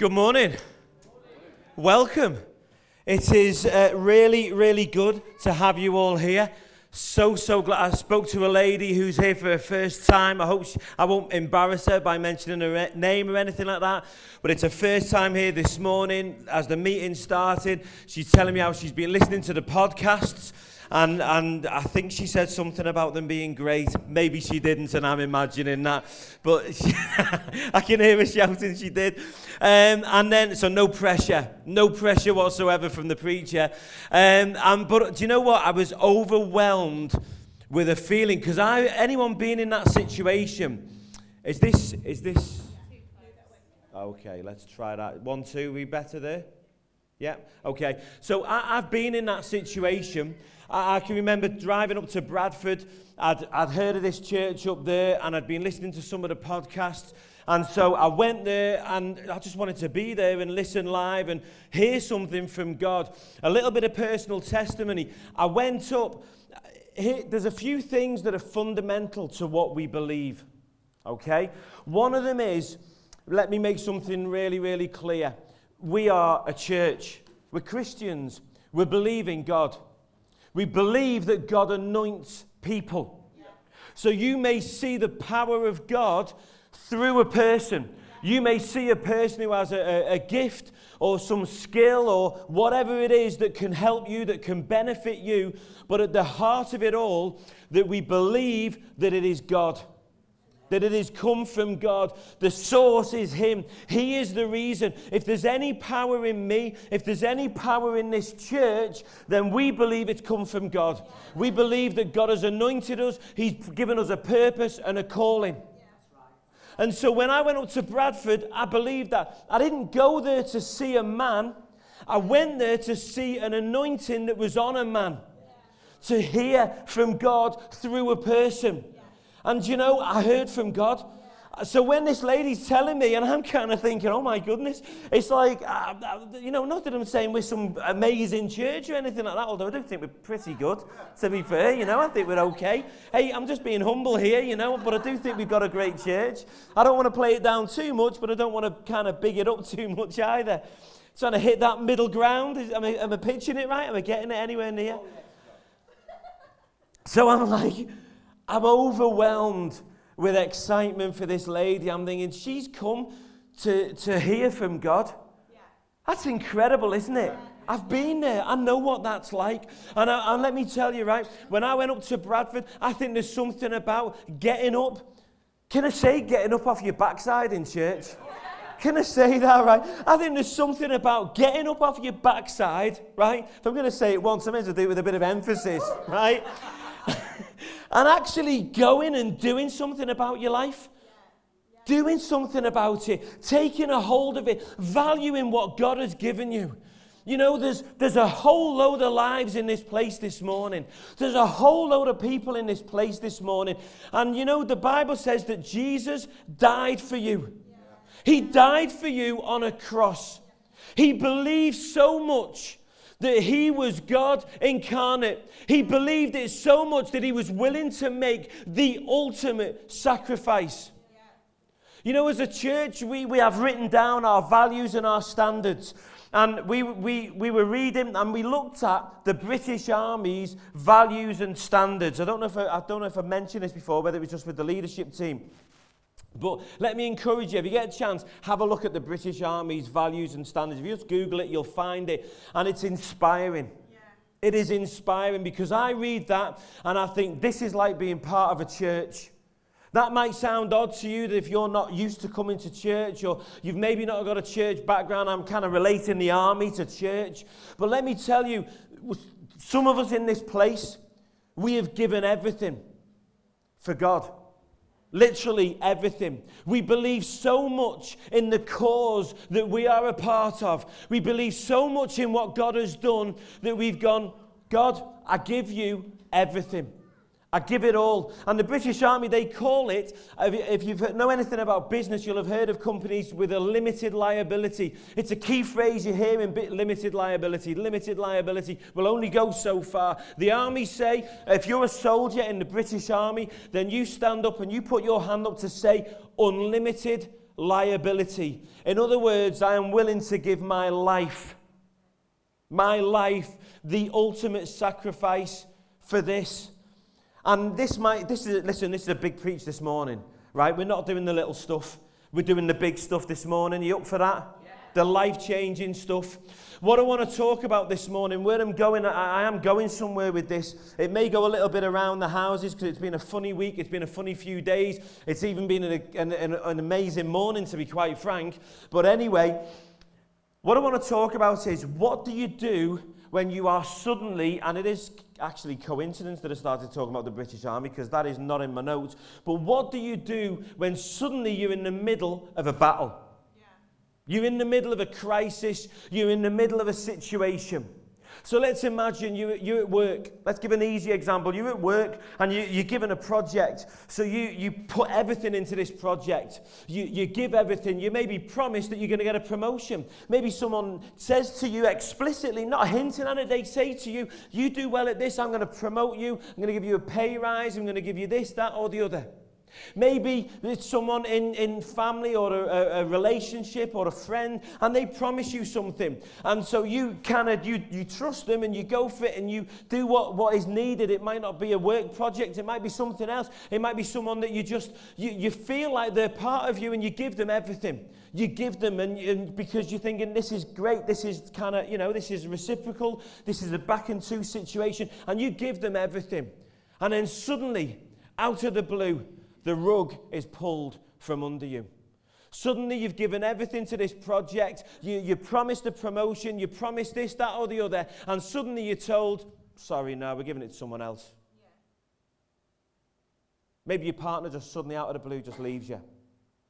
Good morning. Welcome. It is uh, really, really good to have you all here. So, so glad. I spoke to a lady who's here for her first time. I hope she, I won't embarrass her by mentioning her name or anything like that. But it's her first time here this morning. As the meeting started, she's telling me how she's been listening to the podcasts and, and I think she said something about them being great. Maybe she didn't, and I'm imagining that. But she, I can hear her shouting she did. Um, and then, so no pressure, no pressure whatsoever from the preacher. Um, and, but do you know what? I was overwhelmed with a feeling because I, anyone being in that situation, is this, is this? Okay, let's try that. One, two, we better there? Yeah, okay. So I, I've been in that situation I, I can remember driving up to Bradford. I'd, I'd heard of this church up there and I'd been listening to some of the podcasts. And so I went there and I just wanted to be there and listen live and hear something from God. A little bit of personal testimony. I went up. Here, there's a few things that are fundamental to what we believe. Okay? One of them is let me make something really, really clear. We are a church, we're Christians, We believe in God. We believe that God anoints people. So you may see the power of God through a person. You may see a person who has a, a, gift or some skill or whatever it is that can help you, that can benefit you. But at the heart of it all, that we believe that it is God that it has come from God. The source is Him. He is the reason. If there's any power in me, if there's any power in this church, then we believe it's come from God. We believe that God has anointed us, He's given us a purpose and a calling. And so when I went up to Bradford, I believed that. I didn't go there to see a man, I went there to see an anointing that was on a man, to hear from God through a person. And you know, I heard from God. So when this lady's telling me, and I'm kind of thinking, oh my goodness, it's like, uh, uh, you know, not that I'm saying we're some amazing church or anything like that, although I do think we're pretty good, to be fair, you know, I think we're okay. Hey, I'm just being humble here, you know, but I do think we've got a great church. I don't want to play it down too much, but I don't want to kind of big it up too much either. Trying to hit that middle ground. Am I, am I pitching it right? Am I getting it anywhere near? So I'm like, I'm overwhelmed with excitement for this lady. I'm thinking, she's come to, to hear from God. Yeah. That's incredible, isn't it? I've been there. I know what that's like. And, I, and let me tell you, right, when I went up to Bradford, I think there's something about getting up. Can I say getting up off your backside in church? Can I say that, right? I think there's something about getting up off your backside, right? If I'm going to say it once, I may as well do it with a bit of emphasis, right? and actually going and doing something about your life. Doing something about it, taking a hold of it, valuing what God has given you. You know, there's, there's a whole load of lives in this place this morning. There's a whole load of people in this place this morning. And you know, the Bible says that Jesus died for you. He died for you on a cross. He believed so much that he was God incarnate. He believed it so much that he was willing to make the ultimate sacrifice. You know, as a church, we, we have written down our values and our standards. And we, we, we were reading and we looked at the British Army's values and standards. I don't know if I, I don't know if I mentioned this before, whether it was just with the leadership team. But let me encourage you, if you get a chance, have a look at the British Army's values and standards. If you just Google it, you'll find it. And it's inspiring. Yeah. It is inspiring because I read that and I think this is like being part of a church. That might sound odd to you that if you're not used to coming to church or you've maybe not got a church background, I'm kind of relating the army to church. But let me tell you, some of us in this place, we have given everything for God. Literally everything. We believe so much in the cause that we are a part of. We believe so much in what God has done that we've gone, God, I give you everything. I give it all. And the British Army, they call it, if you know anything about business, you'll have heard of companies with a limited liability. It's a key phrase you hear in limited liability. Limited liability will only go so far. The Army say, if you're a soldier in the British Army, then you stand up and you put your hand up to say, unlimited liability. In other words, I am willing to give my life, my life, the ultimate sacrifice for this. And this might, this is, listen, this is a big preach this morning, right? We're not doing the little stuff. We're doing the big stuff this morning. Are you up for that? Yeah. The life changing stuff. What I want to talk about this morning, where I'm going, I, I am going somewhere with this. It may go a little bit around the houses because it's been a funny week, it's been a funny few days. It's even been an, an, an, an amazing morning, to be quite frank. But anyway, what I want to talk about is what do you do when you are suddenly, and it is actually coincidence that I started talking about the British Army because that is not in my notes, but what do you do when suddenly you're in the middle of a battle? Yeah. You're in the middle of a crisis, you're in the middle of a situation. So let's imagine you, you're at work. Let's give an easy example. You're at work and you, you're given a project. So you, you put everything into this project. You, you give everything. You maybe promise that you're going to get a promotion. Maybe someone says to you explicitly, not hinting at it, they say to you, You do well at this, I'm going to promote you. I'm going to give you a pay rise. I'm going to give you this, that, or the other. Maybe it's someone in, in family or a, a, relationship or a friend and they promise you something. And so you kind of, you, you trust them and you go for it and you do what, what is needed. It might not be a work project. It might be something else. It might be someone that you just, you, you feel like they're part of you and you give them everything. You give them and, and because you're thinking this is great. This is kind of, you know, this is reciprocal. This is a back and to situation. And you give them everything. And then suddenly, out of the blue, the rug is pulled from under you. Suddenly, you've given everything to this project. You, you promised a promotion, you promised this, that, or the other, and suddenly you're told, sorry, no, we're giving it to someone else. Yeah. Maybe your partner just suddenly out of the blue just leaves you.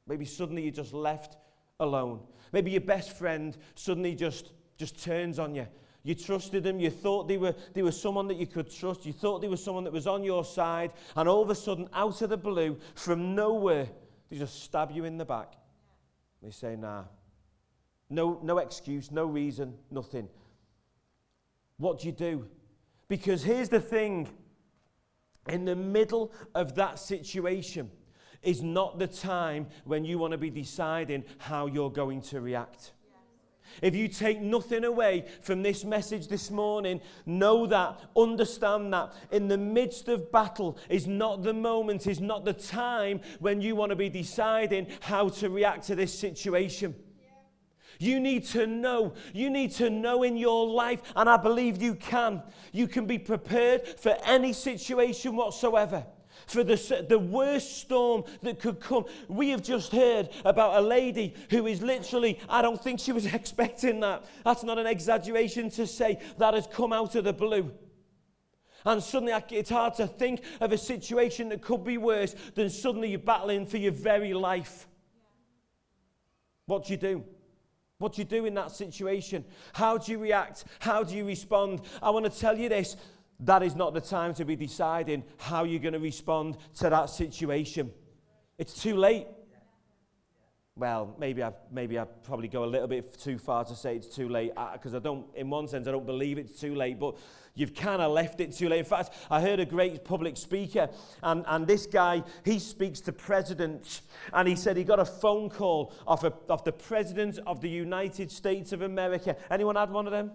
Maybe suddenly you're just left alone. Maybe your best friend suddenly just, just turns on you you trusted them. You thought they were, they were someone that you could trust. You thought they were someone that was on your side. And all of a sudden, out of the blue, from nowhere, they just stab you in the back. They say, nah. No, no excuse, no reason, nothing. What do you do? Because here's the thing in the middle of that situation is not the time when you want to be deciding how you're going to react. If you take nothing away from this message this morning, know that, understand that. In the midst of battle is not the moment, is not the time when you want to be deciding how to react to this situation. You need to know. You need to know in your life, and I believe you can. You can be prepared for any situation whatsoever for the, the worst storm that could come. We have just heard about a lady who is literally, I don't think she was expecting that. That's not an exaggeration to say that has come out of the blue. And suddenly it's hard to think of a situation that could be worse than suddenly you're battling for your very life. What do you do? What do you do in that situation? How do you react? How do you respond? I want to tell you this that is not the time to be deciding how you're going to respond to that situation. It's too late. Well, maybe I maybe I probably go a little bit too far to say it's too late because uh, I don't, in one sense, I don't believe it's too late. But you've kind of left it too late. In fact, I heard a great public speaker, and, and this guy he speaks to presidents, and he said he got a phone call off, a, off the president of the United States of America. Anyone had one of them?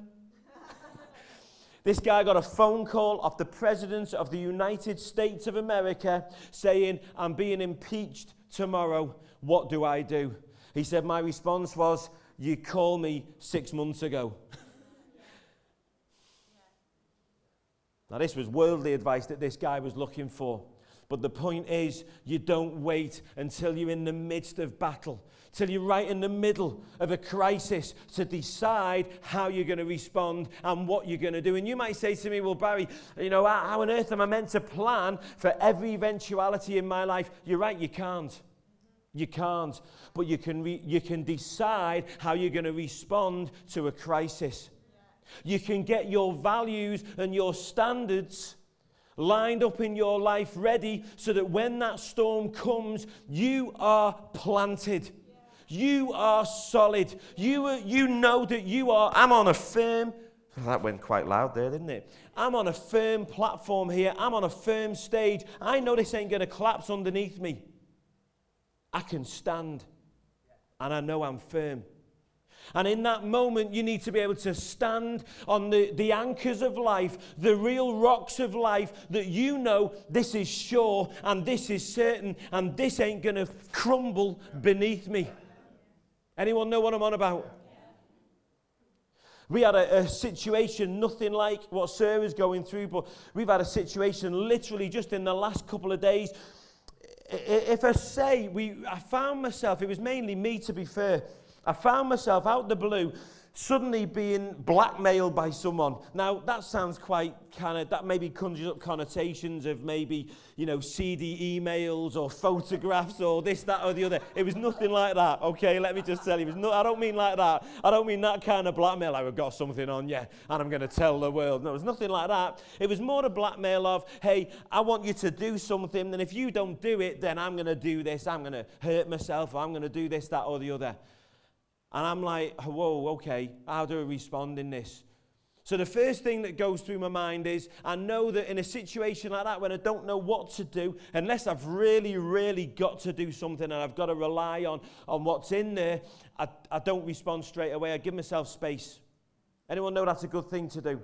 This guy got a phone call off the President of the United States of America saying, I'm being impeached tomorrow. What do I do? He said, My response was, You called me six months ago. now, this was worldly advice that this guy was looking for. But the point is, you don't wait until you're in the midst of battle till you're right in the middle of a crisis to decide how you're going to respond and what you're going to do. And you might say to me, Well, Barry, you know, how on earth am I meant to plan for every eventuality in my life? You're right, you can't. You can't. But you can, re- you can decide how you're going to respond to a crisis. You can get your values and your standards lined up in your life ready so that when that storm comes, you are planted. You are solid. You, you know that you are. I'm on a firm. That went quite loud there, didn't it? I'm on a firm platform here. I'm on a firm stage. I know this ain't going to collapse underneath me. I can stand. and I know I'm firm. And in that moment, you need to be able to stand on the, the anchors of life, the real rocks of life, that you know this is sure and this is certain and this ain't going to crumble beneath me. Anyone know what I'm on about? We had a, a, situation, nothing like what Sarah's going through, but we've had a situation literally just in the last couple of days. If I say, we, I found myself, it was mainly me to be fair, I found myself out the blue suddenly being blackmailed by someone. Now, that sounds quite kind of, that maybe conjures up connotations of maybe, you know, CD emails or photographs or this, that, or the other. It was nothing like that, okay? Let me just tell you. It was no, I don't mean like that. I don't mean that kind of blackmail, oh, I've got something on you and I'm going to tell the world. No, it was nothing like that. It was more a blackmail of, hey, I want you to do something, and if you don't do it, then I'm going to do this, I'm going to hurt myself, I'm going to do this, that, or the other. And I'm like, whoa, okay, how do I respond in this? So the first thing that goes through my mind is I know that in a situation like that, when I don't know what to do, unless I've really, really got to do something and I've got to rely on, on what's in there, I, I don't respond straight away. I give myself space. Anyone know that's a good thing to do?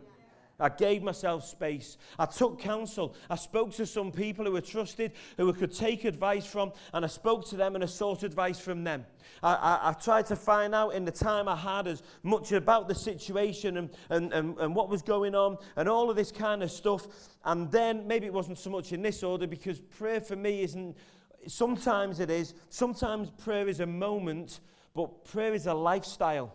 I gave myself space. I took counsel. I spoke to some people who were trusted, who I could take advice from, and I spoke to them and I sought advice from them. I, I, I tried to find out in the time I had as much about the situation and, and, and, and what was going on and all of this kind of stuff. And then maybe it wasn't so much in this order because prayer for me isn't, sometimes it is, sometimes prayer is a moment, but prayer is a lifestyle.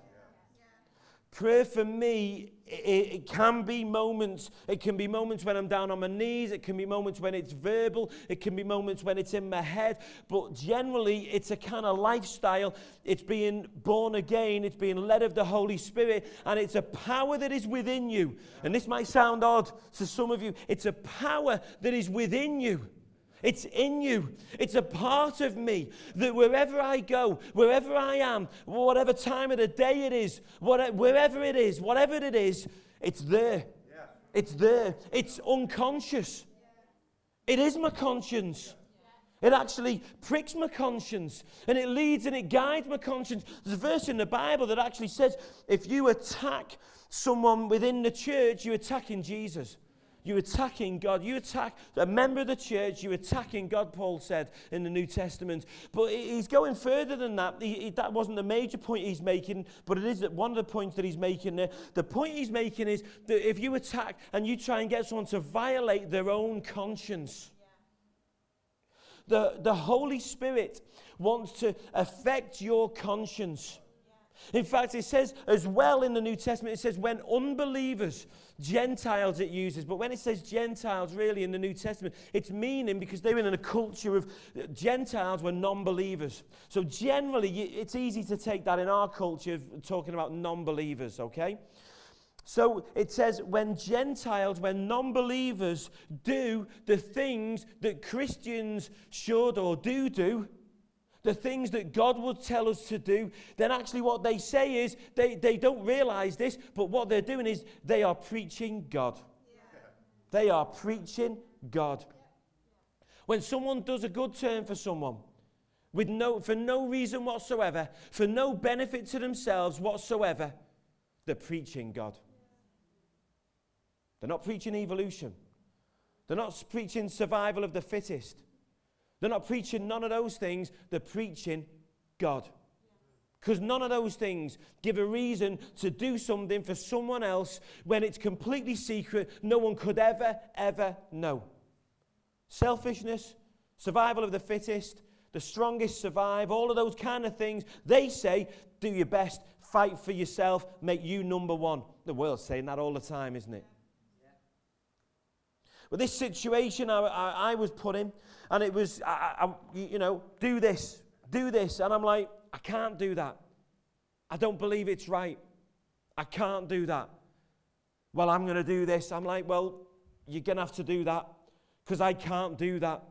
Prayer for me, it, can be moments. It can be moments when I'm down on my knees. It can be moments when it's verbal. It can be moments when it's in my head. But generally, it's a kind of lifestyle. It's being born again. It's being led of the Holy Spirit. And it's a power that is within you. And this might sound odd to some of you. It's a power that is within you. It's in you. It's a part of me that wherever I go, wherever I am, whatever time of the day it is, wherever it is, whatever it is, it's there. Yeah. It's there. It's unconscious. It is my conscience. It actually pricks my conscience and it leads and it guides my conscience. There's a verse in the Bible that actually says if you attack someone within the church, you're attacking Jesus. You're attacking God. You attack a member of the church. You're attacking God, Paul said in the New Testament. But he's going further than that. He, he, that wasn't the major point he's making, but it is one of the points that he's making there. The point he's making is that if you attack and you try and get someone to violate their own conscience, the, the Holy Spirit wants to affect your conscience. In fact, it says as well in the New Testament, it says when unbelievers, Gentiles it uses, but when it says Gentiles really in the New Testament, it's meaning because they were in a culture of Gentiles were non believers. So generally, it's easy to take that in our culture of talking about non believers, okay? So it says, when Gentiles, when non believers do the things that Christians should or do do, the things that God would tell us to do, then actually what they say is they, they don't realize this, but what they're doing is they are preaching God. Yeah. They are preaching God. Yeah. When someone does a good turn for someone, with no, for no reason whatsoever, for no benefit to themselves whatsoever, they're preaching God. They're not preaching evolution. They're not preaching survival of the fittest. They're not preaching none of those things, they're preaching God. Because none of those things give a reason to do something for someone else when it's completely secret, no one could ever, ever know. Selfishness, survival of the fittest, the strongest survive, all of those kind of things. They say, do your best, fight for yourself, make you number one. The world's saying that all the time, isn't it? But this situation I, I, I was put in, and it was, I, I, you know, do this, do this. And I'm like, I can't do that. I don't believe it's right. I can't do that. Well, I'm going to do this. I'm like, well, you're going to have to do that because I can't do that.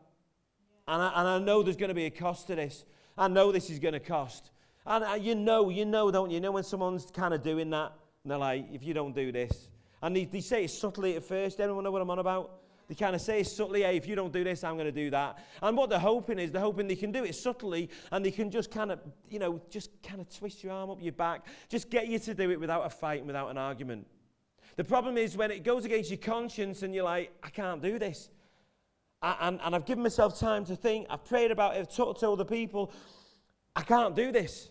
And I, and I know there's going to be a cost to this. I know this is going to cost. And uh, you know, you know, don't you? You know when someone's kind of doing that, and they're like, if you don't do this. And they, they say it subtly at first. Anyone know what I'm on about? They kind of say subtly, hey, if you don't do this, I'm going to do that. And what they're hoping is they're hoping they can do it subtly and they can just kind of, you know, just kind of twist your arm up your back, just get you to do it without a fight and without an argument. The problem is when it goes against your conscience and you're like, I can't do this. and, and I've given myself time to think, I've prayed about it, I've talked to other people, I can't do this.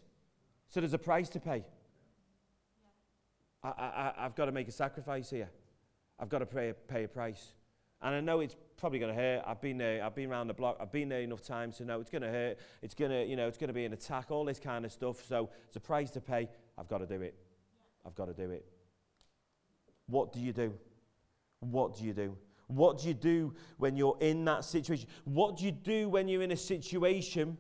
So there's a price to pay. I, I, I've got to make a sacrifice here. I've got to pay, pay a price. And I know it's probably going to hurt. I've been there. I've been around the block. I've been there enough times to know it's going to hurt. It's going to, you know, it's going to be an attack. All this kind of stuff. So it's a price to pay. I've got to do it. I've got to do it. What do you do? What do you do? What do you do when you're in that situation? What do you do when you're in a situation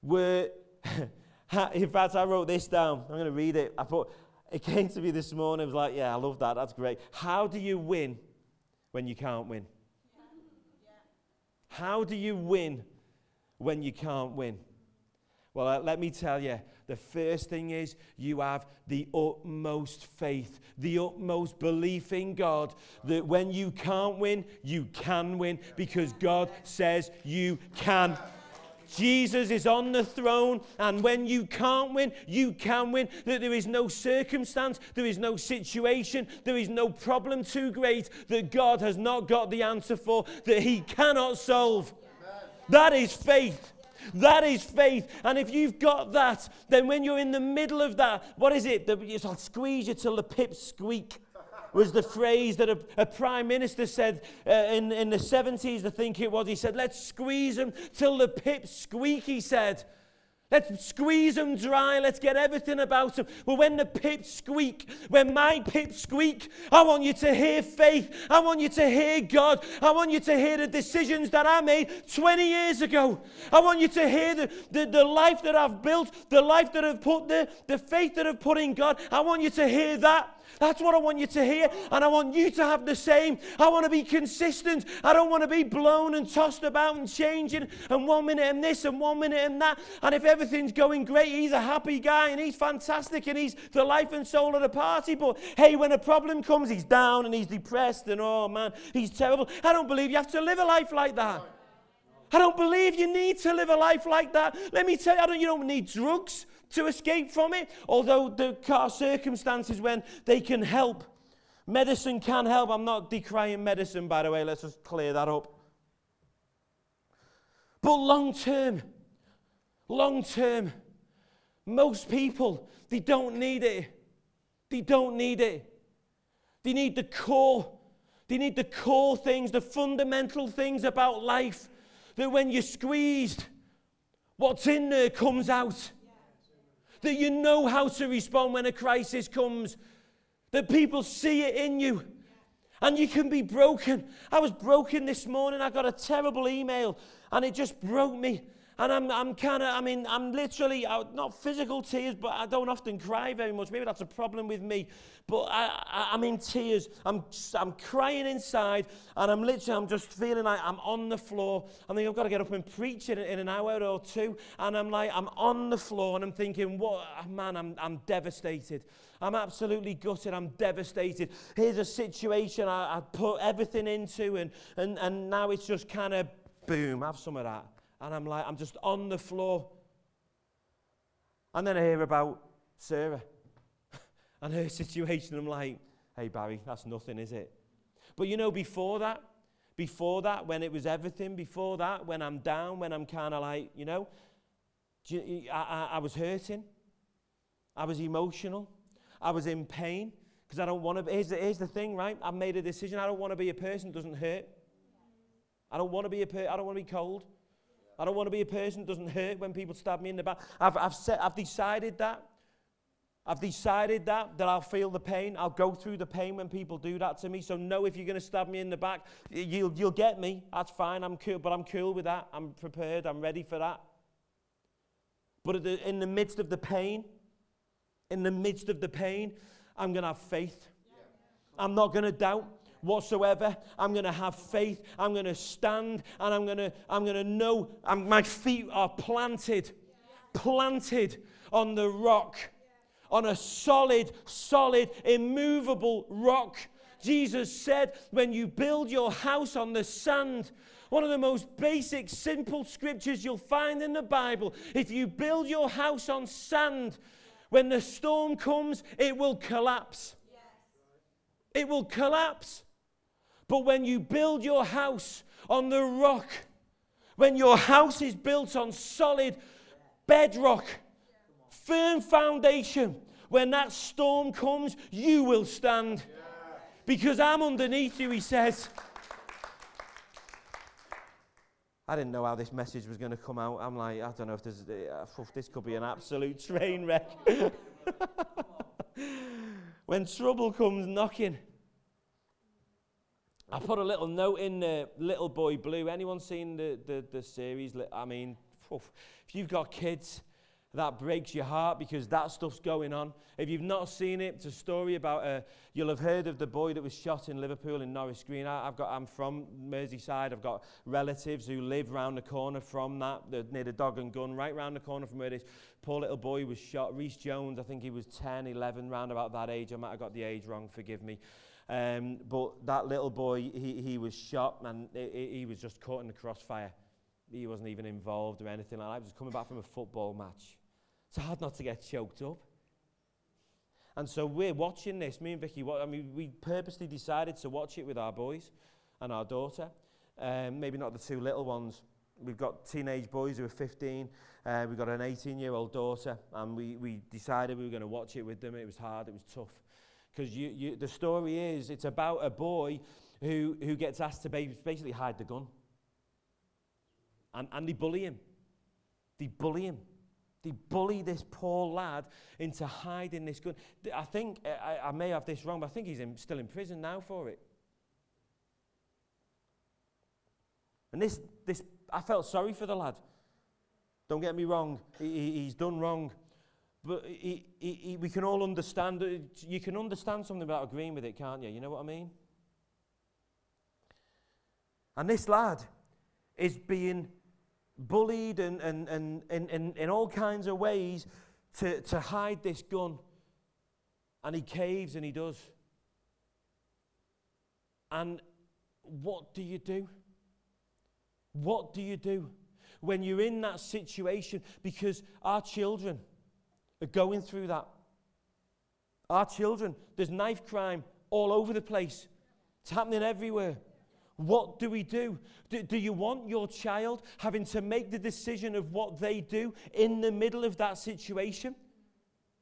where, in fact, I wrote this down. I'm going to read it. I thought, it came to me this morning. I was like, yeah, I love that. That's great. How do you win when you can't win? How do you win when you can't win? Well, uh, let me tell you, the first thing is you have the utmost faith, the utmost belief in God that when you can't win, you can win because God says you can. Jesus is on the throne, and when you can't win, you can win. That there is no circumstance, there is no situation, there is no problem too great that God has not got the answer for, that He cannot solve. That is faith. That is faith. And if you've got that, then when you're in the middle of that, what is it? I'll squeeze you till the pips squeak was the phrase that a, a prime minister said uh, in, in the 70s, I think it was. He said, Let's squeeze them till the pips squeak, he said. Let's squeeze them dry. Let's get everything about them. But when the pips squeak, when my pips squeak, I want you to hear faith. I want you to hear God. I want you to hear the decisions that I made 20 years ago. I want you to hear the, the, the life that I've built, the life that I've put there, the faith that I've put in God. I want you to hear that. That's what I want you to hear. And I want you to have the same. I want to be consistent. I don't want to be blown and tossed about and changing and one minute and this and one minute and that. And if everything's going great, he's a happy guy and he's fantastic and he's the life and soul of the party. But hey, when a problem comes, he's down and he's depressed and oh man, he's terrible. I don't believe you have to live a life like that. I don't believe you need to live a life like that. Let me tell you, I don't, you don't need drugs to escape from it, although there are circumstances when they can help. Medicine can help. I'm not decrying medicine, by the way. Let's just clear that up. But long term, long term, most people, they don't need it. They don't need it. They need the core. They need the core things, the fundamental things about life. That when you're squeezed, what's in there comes out that you know how to respond when a crisis comes, that people see it in you. And you can be broken. I was broken this morning. I got a terrible email and it just broke me. And I'm, I'm kind of, I mean, I'm literally, not physical tears, but I don't often cry very much. Maybe that's a problem with me. But I, am in tears. I'm, I'm crying inside. And I'm literally, I'm just feeling like I'm on the floor. I think I've got to get up and preach in, in an hour or two. And I'm like, I'm on the floor and I'm thinking, what, man, I'm, I'm devastated. I'm absolutely gutted. I'm devastated. Here's a situation I, I put everything into, and, and, and now it's just kind of boom, have some of that. And I'm like, I'm just on the floor. And then I hear about Sarah and her situation. I'm like, hey, Barry, that's nothing, is it? But you know, before that, before that, when it was everything, before that, when I'm down, when I'm kind of like, you know, I, I, I was hurting. I was emotional. I was in pain because I don't want to. Here's the, here's the thing, right? I've made a decision. I don't want to be a person who doesn't hurt. I don't want to be a per- I don't want to be cold. I don't want to be a person that doesn't hurt when people stab me in the back. I've, I've, set, I've decided that. I've decided that, that I'll feel the pain. I'll go through the pain when people do that to me. So, no, if you're going to stab me in the back, you'll, you'll get me. That's fine. I'm cool, but I'm cool with that. I'm prepared. I'm ready for that. But the, in the midst of the pain, in the midst of the pain, I'm going to have faith. I'm not going to doubt whatsoever. I'm going to have faith. I'm going to stand and I'm going to, I'm going to know I'm, my feet are planted, planted on the rock, on a solid, solid, immovable rock Jesus said, when you build your house on the sand, one of the most basic, simple scriptures you'll find in the Bible. If you build your house on sand, when the storm comes, it will collapse. It will collapse. But when you build your house on the rock, when your house is built on solid bedrock, firm foundation, when that storm comes, you will stand. Because I'm underneath you, he says. I didn't know how this message was going to come out. I'm like, I don't know if there's, uh, this could be an absolute train wreck. when trouble comes knocking, I put a little note in the Little Boy Blue. Anyone seen the, the, the series? I mean, if you've got kids, that breaks your heart because that stuff's going on. If you've not seen it, it's a story about, uh, you'll have heard of the boy that was shot in Liverpool in Norris Green. I, have got, I'm from Merseyside. I've got relatives who live round the corner from that, the, near the dog and gun, right round the corner from where this poor little boy was shot. Rhys Jones, I think he was 10, 11, round about that age. I might have got the age wrong, forgive me. Um, but that little boy, he, he was shot and he, he was just caught in the crossfire. He wasn't even involved or anything like that. He was coming back from a football match. It's hard not to get choked up. And so we're watching this, me and Vicky, I mean, we purposely decided to watch it with our boys and our daughter. Um, maybe not the two little ones. We've got teenage boys who are 15. Uh, we've got an 18-year-old daughter, and we, we decided we were going to watch it with them. It was hard, it was tough. Because the story is, it's about a boy who, who gets asked to basically hide the gun. And, and they bully him. They bully him. They bully this poor lad into hiding this gun. I think, I, I may have this wrong, but I think he's in, still in prison now for it. And this, this, I felt sorry for the lad. Don't get me wrong, he, he's done wrong. But he, he, he, we can all understand, you can understand something about agreeing with it, can't you? You know what I mean? And this lad is being bullied and, and, and, and, and in all kinds of ways to, to hide this gun. And he caves and he does. And what do you do? What do you do when you're in that situation? Because our children are going through that. Our children, there's knife crime all over the place, it's happening everywhere. What do we do? do? do? you want your child having to make the decision of what they do in the middle of that situation?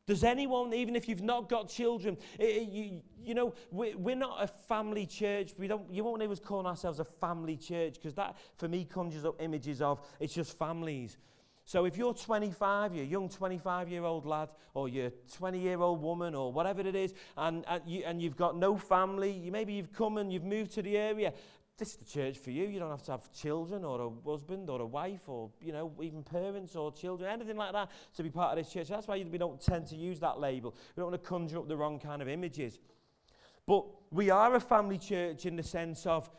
Does anyone, even if you've not got children, it, it, you, you know, we, we're not a family church. We don't, you won't ever call ourselves a family church because that, for me, conjures up images of it's just families. So if you're 25, you're a young 25 year old lad, or you're a 20 year old woman, or whatever it is, and, and, you, and you've got no family, you, maybe you've come and you've moved to the area, this is the church for you. You don't have to have children or a husband or a wife or, you know, even parents or children, anything like that to be part of this church. That's why we don't tend to use that label. We don't want to conjure up the wrong kind of images. But we are a family church in the sense of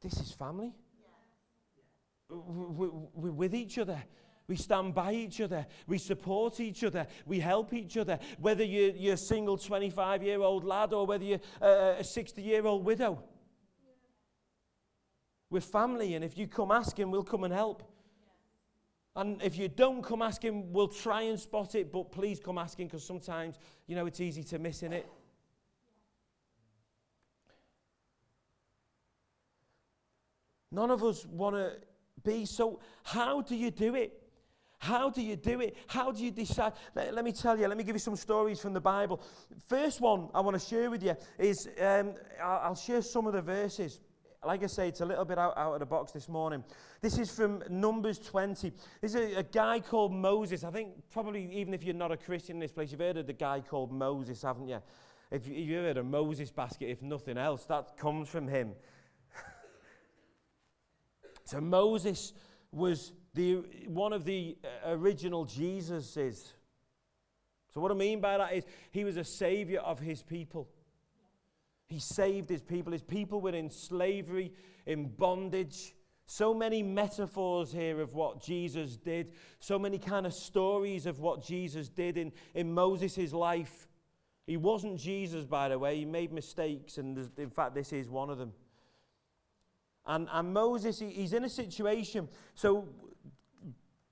this is family. Yeah. We, we, we're with each other. We stand by each other. We support each other. We help each other. Whether you're, you're a single 25 year old lad or whether you're a 60 year old widow. We're family, and if you come asking, we'll come and help. And if you don't come asking, we'll try and spot it, but please come asking because sometimes, you know, it's easy to miss in it. None of us want to be so. How do you do it? How do you do it? How do you decide? Let, let, me tell you, let me give you some stories from the Bible. First one I want to share with you is um, I'll, I'll share some of the verses like I say, it's a little bit out, out of the box this morning. This is from Numbers 20. This is a, a, guy called Moses. I think probably even if you're not a Christian in this place, you've heard of the guy called Moses, haven't you? If, if you've heard of Moses basket, if nothing else, that comes from him. so Moses was the, one of the uh, original Jesuses. So what I mean by that is he was a savior of his people. He saved his people. His people were in slavery, in bondage. So many metaphors here of what Jesus did. So many kind of stories of what Jesus did in, in Moses' life. He wasn't Jesus, by the way. He made mistakes, and in fact, this is one of them. And, and Moses, he, he's in a situation. So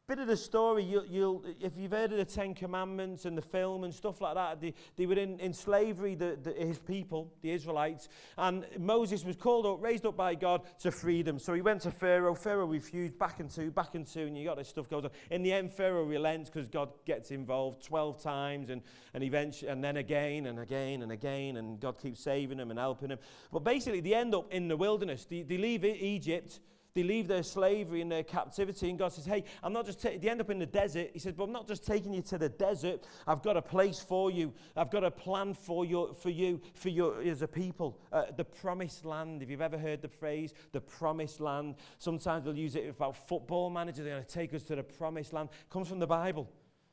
bit of the story, you'll, you'll, if you've heard of the Ten Commandments and the film and stuff like that, they, they were in, in slavery, the, the, his people, the Israelites, and Moses was called up, raised up by God to freedom. So he went to Pharaoh. Pharaoh refused, back and to, back and to, and you got this stuff goes on. In the end, Pharaoh relents because God gets involved 12 times, and, and eventually, and then again and again and again, and God keeps saving them and helping them. But basically, they end up in the wilderness. They, they leave Egypt they leave their slavery and their captivity, and God says, Hey, I'm not just, ta-. they end up in the desert. He says, But I'm not just taking you to the desert. I've got a place for you. I've got a plan for, your, for you, for you as a people. Uh, the promised land. If you've ever heard the phrase, the promised land, sometimes they'll use it about football managers. They're going to take us to the promised land. It comes from the Bible.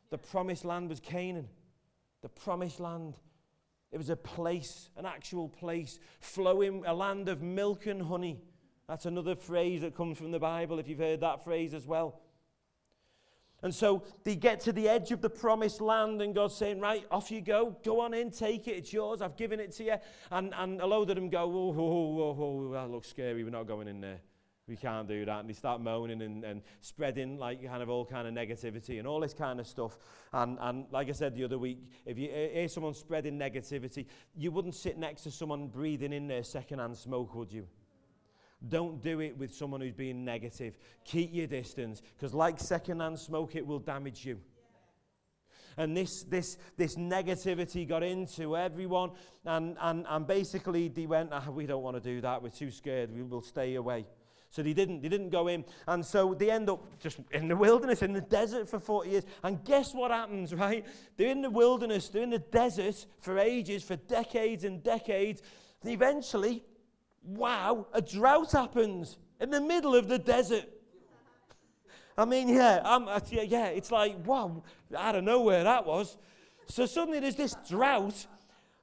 The promised land was Canaan. The promised land. It was a place, an actual place, flowing, a land of milk and honey. That's another phrase that comes from the Bible, if you've heard that phrase as well. And so they get to the edge of the promised land, and God's saying, Right, off you go. Go on in, take it. It's yours. I've given it to you. And, and a load of them go, Oh, oh, oh, oh, that looks scary. We're not going in there. We can't do that. And they start moaning and, and spreading like kind of all kind of negativity and all this kind of stuff. And, and like I said the other week, if you hear someone spreading negativity, you wouldn't sit next to someone breathing in their secondhand smoke, would you? Don't do it with someone who's being negative. Keep your distance because, like secondhand smoke, it will damage you. And this, this, this negativity got into everyone, and, and, and basically they went, ah, We don't want to do that. We're too scared. We will stay away. So they didn't, they didn't go in. And so they end up just in the wilderness, in the desert for 40 years. And guess what happens, right? They're in the wilderness, they're in the desert for ages, for decades and decades. And eventually, wow, a drought happens in the middle of the desert. I mean, yeah, I'm, uh, yeah, it's like, wow, I don't know where that was. So suddenly there's this drought.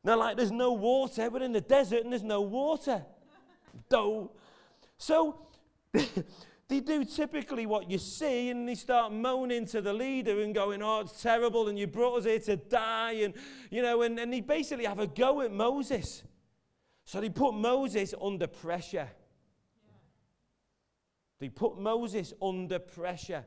They're like, there's no water. We're in the desert and there's no water. Dough. So they do typically what you see and they start moaning to the leader and going, oh, it's terrible and you brought us here to die. And, you know, and, and they basically have a go at Moses. So they put Moses under pressure. They put Moses under pressure.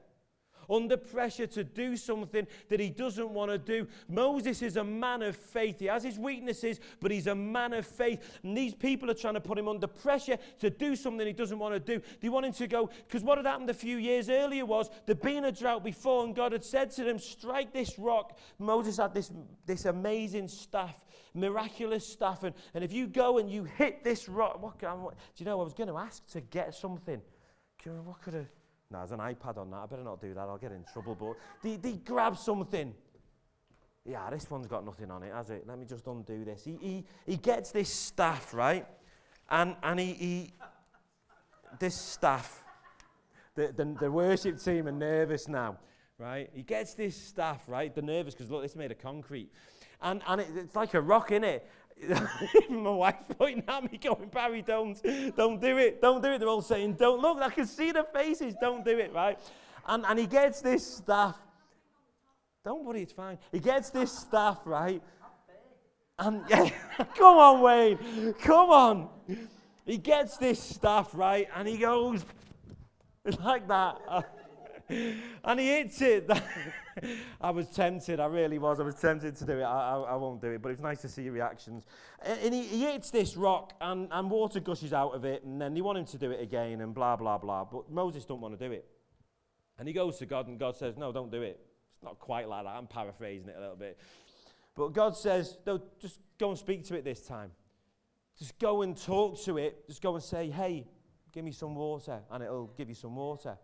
Under pressure to do something that he doesn't want to do. Moses is a man of faith. He has his weaknesses, but he's a man of faith. And these people are trying to put him under pressure to do something he doesn't want to do. They want him to go, because what had happened a few years earlier was there'd been a drought before, and God had said to them, Strike this rock. Moses had this, this amazing staff miraculous stuff. And, and if you go and you hit this rock, what, what, do you know, I was going to ask to get something. What could have. No, there's an iPad on that. I better not do that. I'll get in trouble. But they, they grab something. Yeah, this one's got nothing on it, has it? Let me just undo this. He, he, he gets this staff, right? And, and he, he this staff, the, the, the worship team are nervous now, right? He gets this staff, right? They're nervous because look, it's made of concrete and, and it, it's like a rock in it. My wife's pointing at me, going, Barry, don't, don't do it, don't do it. They're all saying, don't look. I can see the faces, don't do it, right? And, and he gets this staff. Don't worry, it's fine. He gets this staff, right? And yeah, come on, Wayne, come on. He gets this staff, right? And he goes like that. and he hits it. I was tempted, I really was. I was tempted to do it. I, I, I, won't do it, but it's nice to see your reactions. And he, he hits this rock, and, and water gushes out of it, and then they want him to do it again, and blah, blah, blah. But Moses don't want to do it. And he goes to God, and God says, No, don't do it. It's not quite like that. I'm paraphrasing it a little bit. But God says, No, just go and speak to it this time. Just go and talk to it. Just go and say, Hey, give me some water, and it'll give you some water.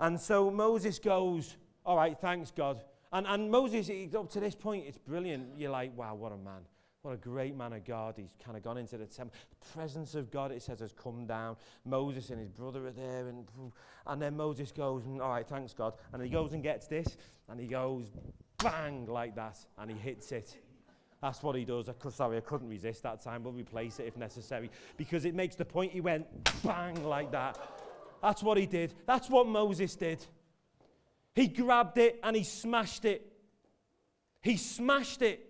And so Moses goes, All right, thanks, God. And, and Moses, up to this point, it's brilliant. You're like, Wow, what a man. What a great man of God. He's kind of gone into the temple. The presence of God, it says, has come down. Moses and his brother are there. And, and then Moses goes, All right, thanks, God. And he goes and gets this. And he goes, bang, like that. And he hits it. That's what he does. I, sorry, I couldn't resist that time. We'll replace it if necessary. Because it makes the point he went bang like that. That's what he did. That's what Moses did. He grabbed it and he smashed it. He smashed it.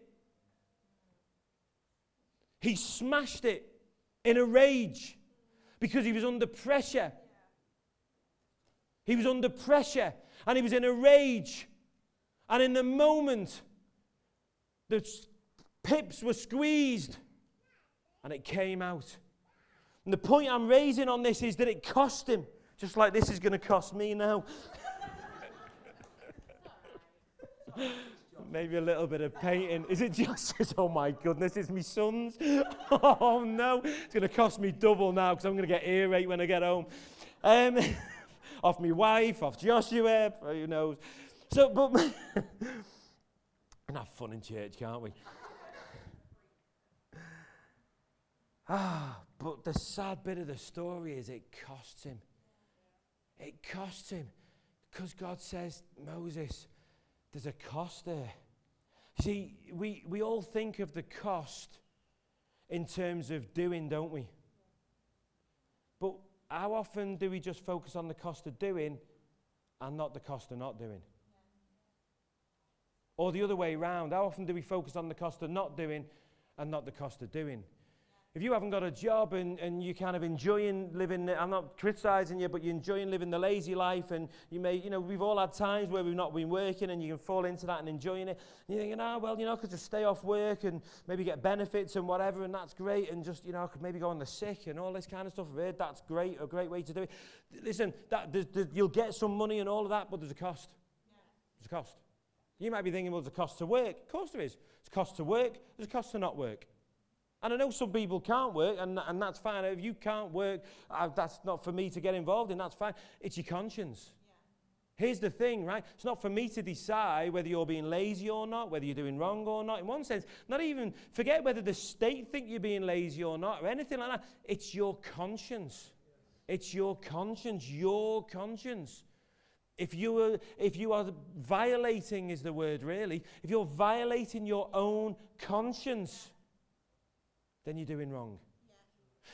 He smashed it in a rage because he was under pressure. He was under pressure and he was in a rage. And in the moment, the pips were squeezed and it came out. And the point I'm raising on this is that it cost him, just like this is going to cost me now. Maybe a little bit of painting. Is it just? Oh my goodness, it's my son's. Oh no, it's going to cost me double now because I'm going to get earache when I get home. Um, off my wife, off Joshua, who knows. So, but can have fun in church, can't we? ah, but the sad bit of the story is it costs him. It costs him because God says, Moses, there's a cost there. See, we, we all think of the cost in terms of doing, don't we? But how often do we just focus on the cost of doing and not the cost of not doing? Or the other way around, how often do we focus on the cost of not doing and not the cost of doing? If you haven't got a job and, and you're kind of enjoying living, I'm not criticizing you, but you're enjoying living the lazy life, and you may, you know, we've all had times where we've not been working and you can fall into that and enjoying it. And you're thinking, ah, oh, well, you know, I could just stay off work and maybe get benefits and whatever, and that's great, and just, you know, I could maybe go on the sick and all this kind of stuff. I've heard that's great, a great way to do it. Listen, that, there's, there's, you'll get some money and all of that, but there's a cost. There's a cost. You might be thinking, well, there's a cost to work. Of course there is. There's a cost to work, there's a cost to not work. And I know some people can't work, and, and that's fine. If you can't work, uh, that's not for me to get involved in, that's fine. It's your conscience. Yeah. Here's the thing, right? It's not for me to decide whether you're being lazy or not, whether you're doing wrong or not. In one sense, not even forget whether the state think you're being lazy or not, or anything like that. It's your conscience. It's your conscience, your conscience. If you, are, if you are violating, is the word really, if you're violating your own conscience, then you're doing wrong.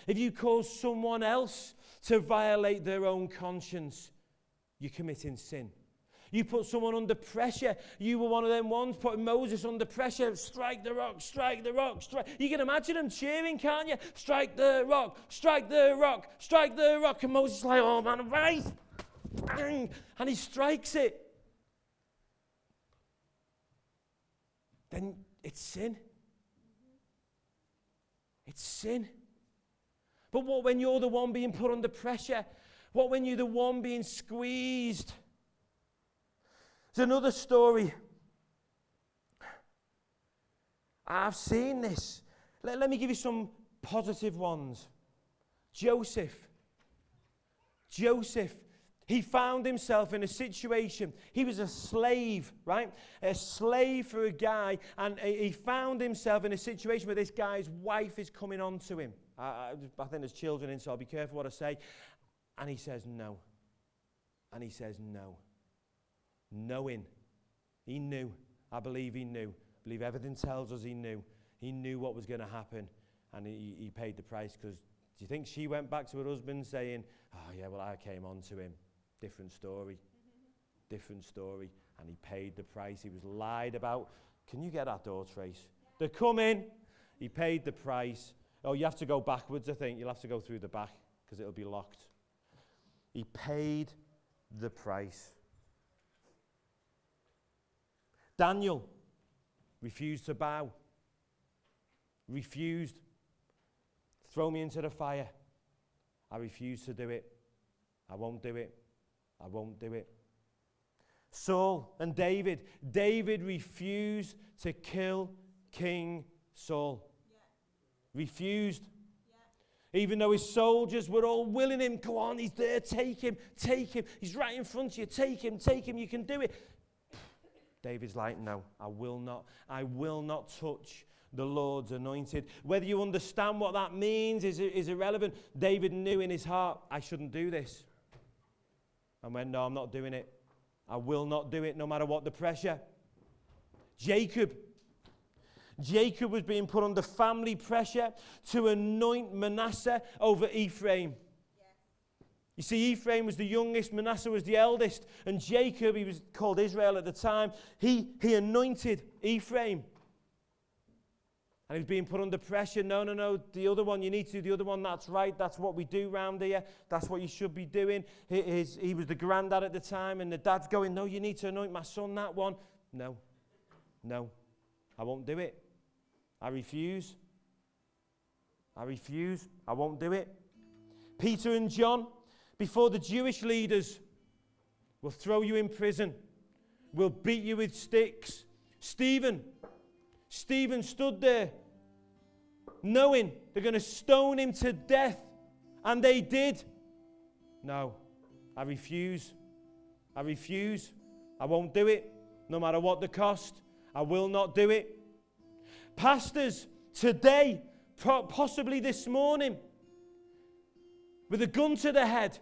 If you cause someone else to violate their own conscience, you're committing sin. You put someone under pressure. You were one of them ones putting Moses under pressure. Strike the rock, strike the rock, strike. You can imagine him cheering, can't you? Strike the rock, strike the rock, strike the rock. And Moses is like, oh man, right. And he strikes it. Then it's sin. It's sin. But what when you're the one being put under pressure? What when you're the one being squeezed? There's another story. I've seen this. Let, let me give you some positive ones. Joseph. Joseph he found himself in a situation. He was a slave, right? A slave for a guy, and he found himself in a situation where this guy's wife is coming on to him. I, I think there's children in, so I'll be careful what I say. And he says no. And he says no. Knowing. He knew. I believe he knew. I believe everything tells us he knew. He knew what was going to happen, and he, he paid the price because do you think she went back to her husband saying, Oh, yeah, well, I came on to him? Different story. Different story. And he paid the price. He was lied about. Can you get that door, Trace? They're coming. He paid the price. Oh, you have to go backwards, I think. You'll have to go through the back because it'll be locked. He paid the price. Daniel refused to bow, refused. Throw me into the fire. I refuse to do it. I won't do it. I won't do it. Saul and David. David refused to kill King Saul. Yeah. Refused. Even though his soldiers were all willing him, go on, he's there, take him, take him. He's right in front of you, take him, take him, you can do it. David's like, no, I will not. I will not touch the Lord's anointed. Whether you understand what that means is, is irrelevant. David knew in his heart, I shouldn't do this and went, No, I'm not doing it. I will not do it no matter what the pressure. Jacob. Jacob was being put under family pressure to anoint Manasseh over Ephraim. You see, Ephraim was the youngest, Manasseh was the eldest, and Jacob, he was called Israel at the time, he, he anointed Ephraim. And he was being put under pressure. No, no, no, the other one, you need to the other one. That's right. That's what we do round here. That's what you should be doing. He, his, he was the granddad at the time, and the dad's going, No, you need to anoint my son that one. No, no, I won't do it. I refuse. I refuse. I won't do it. Peter and John, before the Jewish leaders, will throw you in prison, will beat you with sticks. Stephen, Stephen stood there knowing they're going to stone him to death. And they did. No, I refuse. I refuse. I won't do it, no matter what the cost. I will not do it. Pastors, today, possibly this morning, with a gun to the head,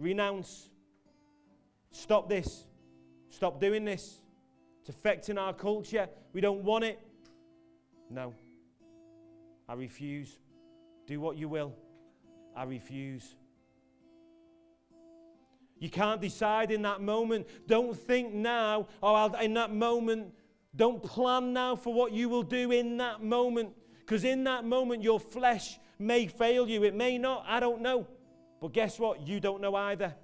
renounce. Stop this. Stop doing this. It's affecting our culture. We don't want it. No. I refuse. Do what you will. I refuse. You can't decide in that moment. Don't think now, or in that moment, don't plan now for what you will do in that moment. Because in that moment, your flesh may fail you. It may not. I don't know. But guess what? You don't know either.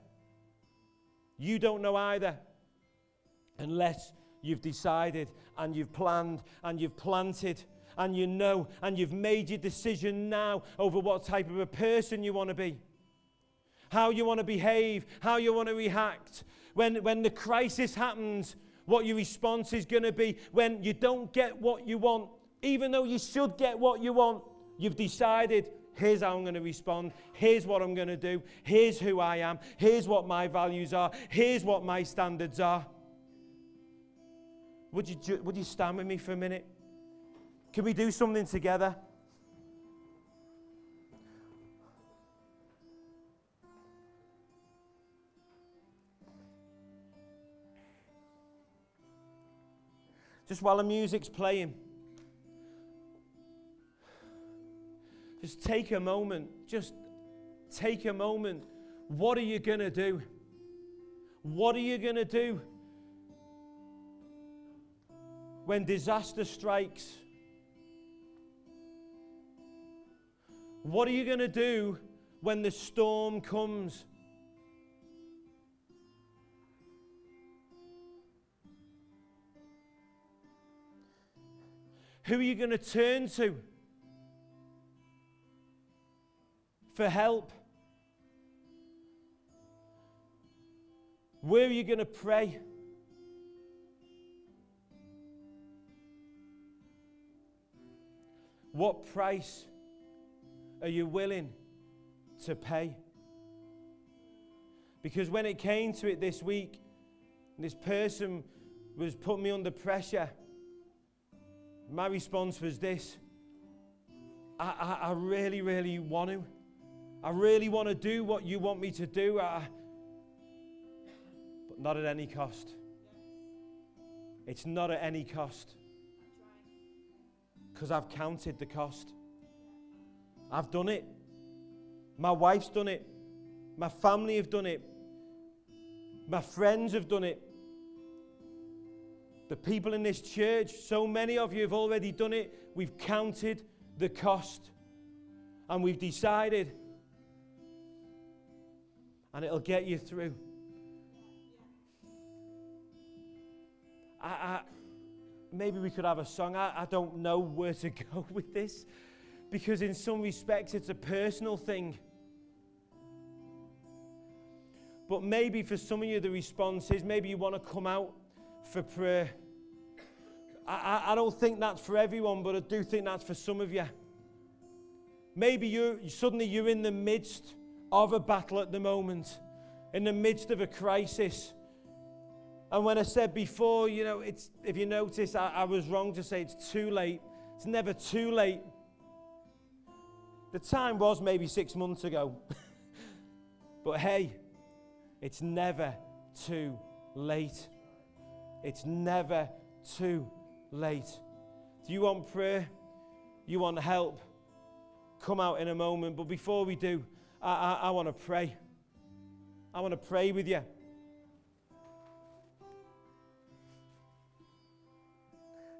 You don't know either. Unless you've decided and you've planned and you've planted and you know and you've made your decision now over what type of a person you want to be, how you want to behave, how you want to react. When, when the crisis happens, what your response is going to be when you don't get what you want, even though you should get what you want, you've decided Here's how I'm going to respond. Here's what I'm going to do. Here's who I am. Here's what my values are. Here's what my standards are. Would you, would you stand with me for a minute? Can we do something together? Just while the music's playing, just take a moment. Just take a moment. What are you going to do? What are you going to do? When disaster strikes? What are you going to do when the storm comes? Who are you going to turn to for help? Where are you going to pray? What price are you willing to pay? Because when it came to it this week, this person was putting me under pressure. My response was this I, I, I really, really want to. I really want to do what you want me to do, I, but not at any cost. It's not at any cost. Because I've counted the cost. I've done it. My wife's done it. My family have done it. My friends have done it. The people in this church, so many of you have already done it. We've counted the cost and we've decided, and it'll get you through. I, I, maybe we could have a song. I, I don't know where to go with this because, in some respects, it's a personal thing. But maybe for some of you, the response is maybe you want to come out for prayer. I, I, don't think that's for everyone, but I do think that's for some of you. Maybe you suddenly you're in the midst of a battle at the moment, in the midst of a crisis. And when I said before, you know, it's, if you notice, I, I was wrong to say it's too late. It's never too late. The time was maybe six months ago. but hey, it's never too late. It's never too late. Do you want prayer? You want help? Come out in a moment. But before we do, I, I, I want to pray. I want to pray with you.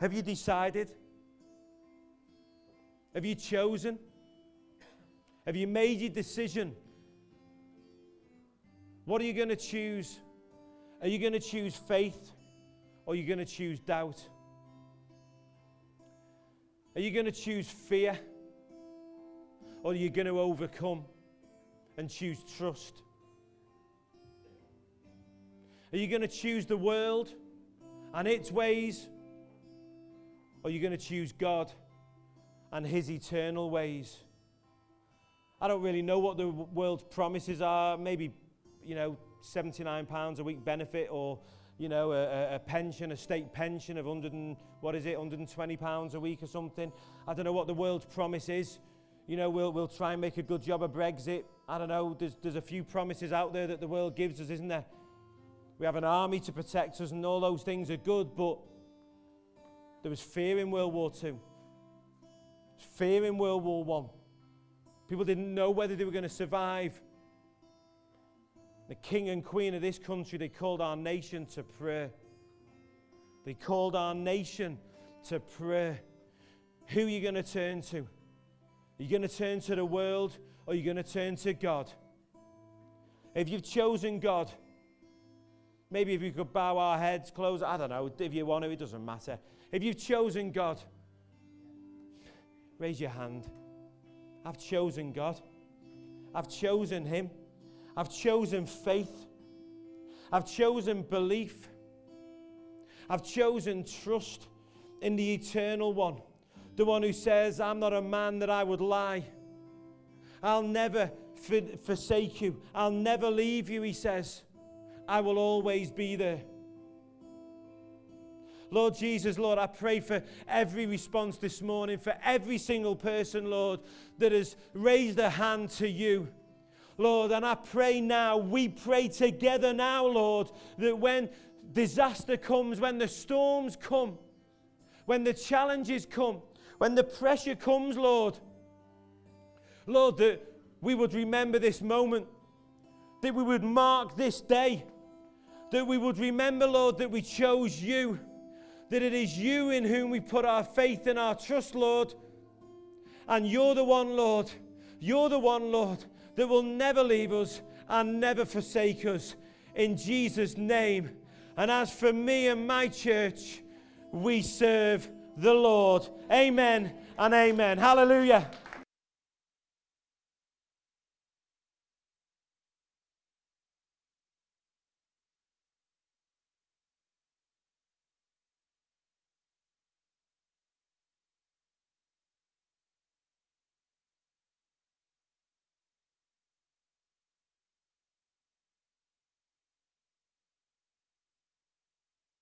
Have you decided? Have you chosen? Have you made your decision? What are you going to choose? Are you going to choose faith or are you going to choose doubt? Are you going to choose fear or are you going to overcome and choose trust? Are you going to choose the world and its ways or are you going to choose God and His eternal ways? I don't really know what the world's promises are. Maybe, you know, 79 pounds a week benefit or you know a, a, pension a state pension of 100 and, what is it 120 pounds a week or something. I don't know what the world's promise is. You know we'll, we'll try and make a good job of brexit. I don't know. There's, there's a few promises out there that the world gives us isn't there? We have an army to protect us and all those things are good but there was fear in world war ii fear in world war one people didn't know whether they were going to survive the king and queen of this country, they called our nation to prayer. They called our nation to prayer. Who are you going to turn to? Are you going to turn to the world or are you going to turn to God? If you've chosen God, maybe if you could bow our heads, close, I don't know, if you want to, it doesn't matter. If you've chosen God, raise your hand. I've chosen God. I've chosen Him. I've chosen faith. I've chosen belief. I've chosen trust in the eternal one, the one who says, I'm not a man that I would lie. I'll never forsake you. I'll never leave you, he says. I will always be there. Lord Jesus, Lord, I pray for every response this morning, for every single person, Lord, that has raised a hand to you. Lord. And I pray now, we pray together now, Lord, that when disaster comes, when the storms come, when the challenges come, when the pressure comes, Lord, Lord, that we would remember this moment, that we would mark this day, that we would remember, Lord, that we chose you, that it is you in whom we put our faith and our trust, Lord. And you're the one, Lord. You're the one, Lord, that will never leave us and never forsake us. In Jesus' name. And as for me and my church, we serve the Lord. Amen and amen. Hallelujah.